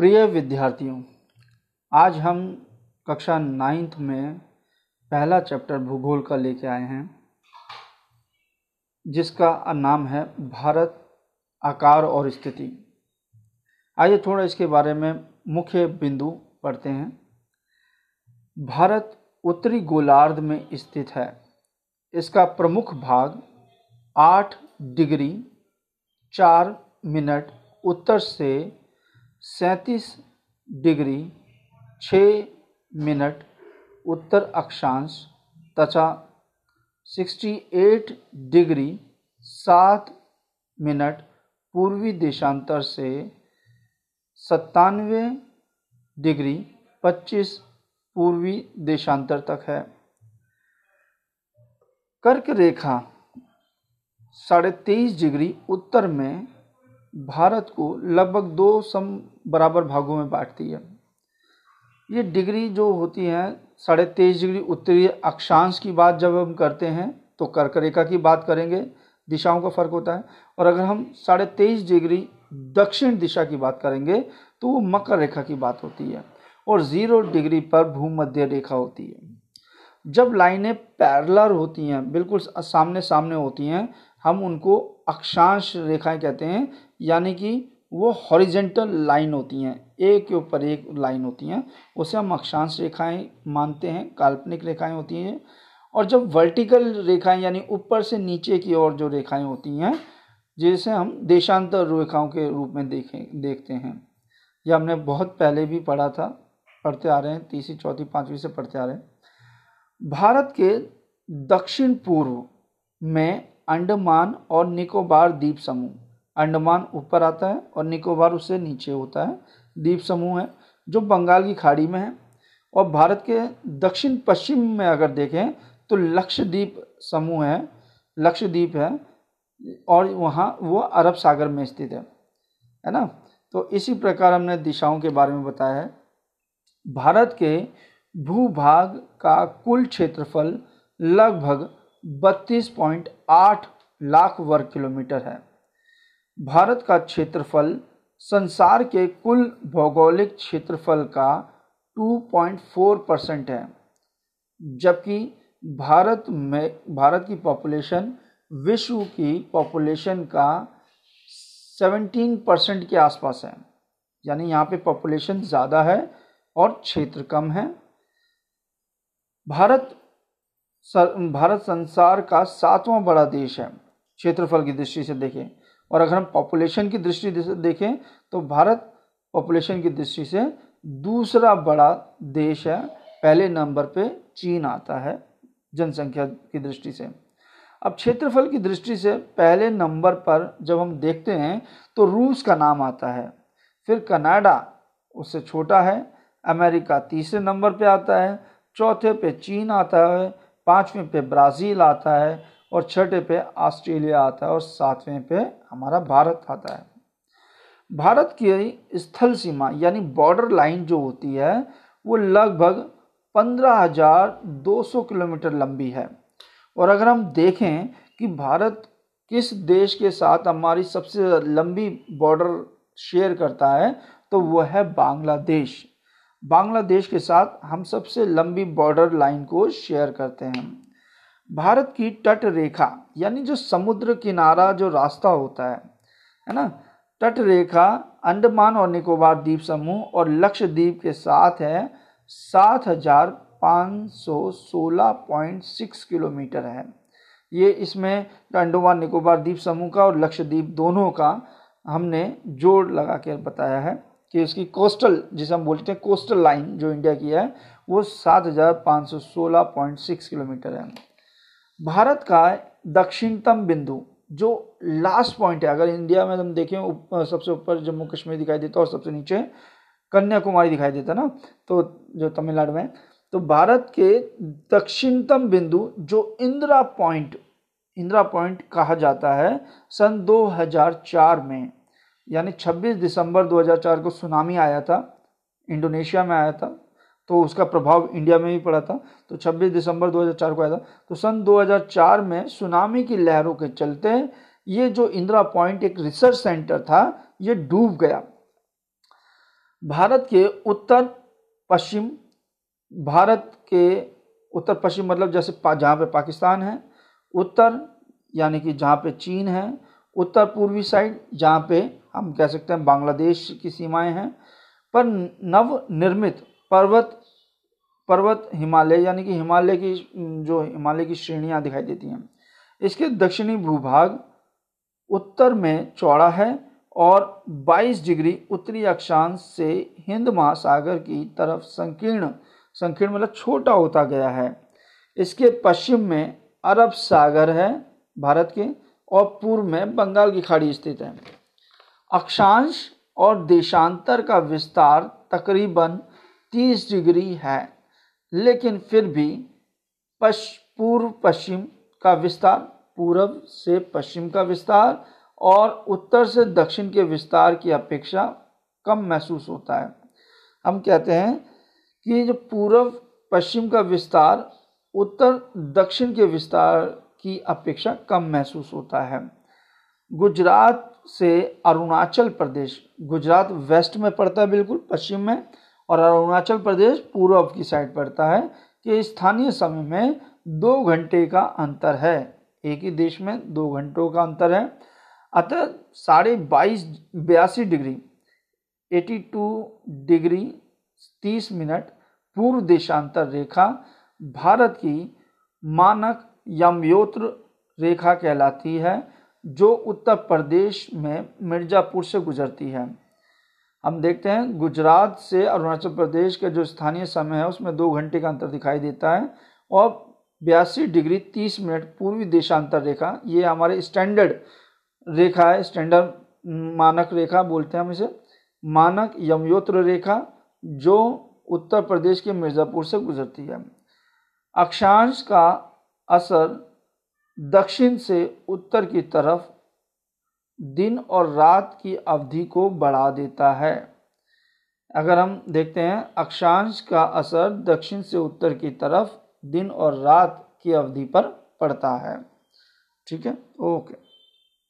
प्रिय विद्यार्थियों, आज हम कक्षा नाइन्थ में पहला चैप्टर भूगोल का लेके आए हैं, जिसका नाम है भारत, आकार और स्थिति। आइए थोड़ा इसके बारे में मुख्य बिंदु पढ़ते हैं। भारत उत्तरी गोलार्ध में स्थित है। इसका प्रमुख भाग आठ डिग्री चार मिनट उत्तर से सैंतीस डिग्री छः मिनट उत्तर अक्षांश तथा 68 डिग्री सात मिनट पूर्वी देशांतर से सत्तानवे डिग्री पच्चीस पूर्वी देशांतर तक है। कर्क रेखा साढ़े तेईस डिग्री उत्तर में भारत को लगभग दो सम बराबर भागों में बांटती है। ये डिग्री जो होती है, साढ़े तेईस डिग्री उत्तरी अक्षांश की बात जब हम करते हैं तो कर्क रेखा की बात करेंगे, दिशाओं का फ़र्क होता है। और अगर हम साढ़े तेईस डिग्री दक्षिण दिशा की बात करेंगे तो वो मकर रेखा की बात होती है और ज़ीरो डिग्री पर भूमध्य रेखा होती है। जब लाइनें पैरलर होती हैं, बिल्कुल सामने सामने होती हैं हम उनको अक्षांश रेखाएँ कहते हैं, यानी कि वो हॉरिजेंटल लाइन होती हैं एक के ऊपर एक लाइन होती हैं, उसे हम अक्षांश रेखाएँ मानते हैं, काल्पनिक रेखाएँ होती हैं। और जब वर्टिकल रेखाएँ, यानी ऊपर से नीचे की ओर जो रेखाएँ होती हैं, जिसे हम देशांतर रेखाओं के रूप में देखें, देखते हैं। यह हमने बहुत पहले भी पढ़ा था, पढ़ते आ रहे हैं, तीसरी, चौथी, पाँचवीं से पढ़ते आ रहे हैं। भारत के दक्षिण पूर्व में अंडमान और निकोबार द्वीप समूह। अंडमान ऊपर आता है और निकोबार उससे नीचे होता है। द्वीप समूह है, जो बंगाल की खाड़ी में है। और भारत के दक्षिण पश्चिम में अगर देखें तो लक्षद्वीप समूह है, लक्षद्वीप है, और वहाँ वो अरब सागर में स्थित है है ना? तो इसी प्रकार हमने दिशाओं के बारे में बताया है। भारत के भूभाग का कुल क्षेत्रफल लगभग 32.8 लाख वर्ग किलोमीटर है। भारत का क्षेत्रफल संसार के कुल भौगोलिक क्षेत्रफल का 2.4 परसेंट है, जबकि भारत में, भारत की पॉपुलेशन विश्व की पॉपुलेशन का 17 परसेंट के आसपास है। यानी यहाँ पे पॉपुलेशन ज़्यादा है और क्षेत्र कम है। भारत भारत संसार का सातवां बड़ा देश है। क्षेत्रफल की दृष्टि से देखें और अगर हम पॉपुलेशन की दृष्टि से देखें तो भारत पॉपुलेशन की दृष्टि से दूसरा बड़ा देश है। पहले नंबर पे चीन आता है जनसंख्या की दृष्टि से। अब क्षेत्रफल की दृष्टि से पहले नंबर पर जब हम देखते हैं तो रूस का नाम आता है। फिर कनाडा, उससे छोटा है। अमेरिका तीसरे नंबर पे आता है। चौथे पे चीन आता है। पाँचवें पे ब्राज़ील आता है और छठे पे ऑस्ट्रेलिया आता है और सातवें पे हमारा भारत आता है। भारत की स्थल सीमा, यानी बॉर्डर लाइन जो होती है, वो लगभग पंद्रह हज़ार दो सौ किलोमीटर लंबी है। और अगर हम देखें कि भारत किस देश के साथ हमारी सबसे लंबी बॉर्डर शेयर करता है तो वह है बांग्लादेश। बांग्लादेश के साथ हम सबसे लंबी बॉर्डर लाइन को शेयर करते हैं। भारत की तट रेखा, यानी जो समुद्र किनारा, जो रास्ता होता है है ना? तट रेखा अंडमान और निकोबार द्वीप समूह और लक्षद्वीप के साथ है सात हज़ार पाँच सौ सोलह पॉइंट सिक्स किलोमीटर है। ये इसमें अंडमान, निकोबार द्वीप समूह का और लक्षद्वीप दोनों का हमने जोड़ लगा कर बताया है। कि उसकी कोस्टल जिसे हम बोलते हैं कोस्टल लाइन जो इंडिया की है वो सात हज़ार पाँच सौ सोलह पॉइंट सिक्स किलोमीटर है। भारत का दक्षिणतम बिंदु जो लास्ट पॉइंट है अगर इंडिया में हम देखें उप, सबसे ऊपर जम्मू कश्मीर दिखाई देता है और सबसे नीचे कन्याकुमारी दिखाई देता ना तो जो तमिलनाडु में। तो भारत के दक्षिणतम बिंदु जो इंदिरा पॉइंट इंदिरा पॉइंट कहा जाता है सन 2004 में। यानी 26 दिसंबर 2004 को सुनामी आया था, इंडोनेशिया में आया था तो उसका प्रभाव इंडिया में भी पड़ा था तो 26 दिसंबर 2004 को आया था। तो सन 2004 में सुनामी की लहरों के चलते ये जो इंदिरा पॉइंट, एक रिसर्च सेंटर था, ये डूब गया। भारत के उत्तर पश्चिम, भारत के उत्तर पश्चिम मतलब जैसे जहाँ पे पाकिस्तान है, उत्तर यानी कि जहाँ पे चीन है, उत्तर पूर्वी साइड, जहाँ पे हम कह सकते हैं बांग्लादेश की सीमाएँ हैं, पर नव निर्मित पर्वत पर्वत हिमालय, यानी कि हिमालय की, जो हिमालय की श्रेणियाँ दिखाई देती हैं। इसके दक्षिणी भूभाग उत्तर में चौड़ा है और 22 डिग्री उत्तरी अक्षांश से हिंद महासागर की तरफ़ संकीर्ण संकीर्ण मतलब छोटा होता गया है। इसके पश्चिम में अरब सागर है भारत के और पूर्व में बंगाल की खाड़ी स्थित है। अक्षांश और देशांतर का विस्तार तकरीबन 30 डिग्री है, लेकिन फिर भी पश, पूर्व पश्चिम का विस्तार पूर्व से पश्चिम का विस्तार और उत्तर से दक्षिण के विस्तार की अपेक्षा कम महसूस होता है। हम कहते हैं कि जो पूर्व पश्चिम का विस्तार, उत्तर, दक्षिण के विस्तार की अपेक्षा कम महसूस होता है। गुजरात से अरुणाचल प्रदेश, गुजरात वेस्ट में पड़ता है बिल्कुल, पश्चिम में, और अरुणाचल प्रदेश पूर्व की साइड पड़ता है, कि स्थानीय समय में दो घंटे का अंतर है। एक ही देश में दो घंटों का अंतर है। अतः साढ़े बाईस बयासी डिग्री 82 डिग्री 30 मिनट पूर्व देशांतर रेखा भारत की मानक यमयोत्र रेखा कहलाती है। जो उत्तर प्रदेश में मिर्जापुर से गुजरती है। हम देखते हैं, गुजरात से अरुणाचल प्रदेश का जो स्थानीय समय है, उसमें दो घंटे का अंतर दिखाई देता है और बयासी डिग्री तीस मिनट पूर्वी देशांतर रेखा, ये हमारे स्टैंडर्ड रेखा है स्टैंडर्ड मानक रेखा बोलते हैं हम इसे, मानक यमयोत्र रेखा, जो उत्तर प्रदेश के मिर्ज़ापुर से गुजरती है। अक्षांश का असर दक्षिण से उत्तर की तरफ़ दिन और रात की अवधि को बढ़ा देता है। अगर हम देखते हैं, अक्षांश का असर दक्षिण से उत्तर की तरफ़ दिन और रात की अवधि पर पड़ता है। ठीक है? ओके।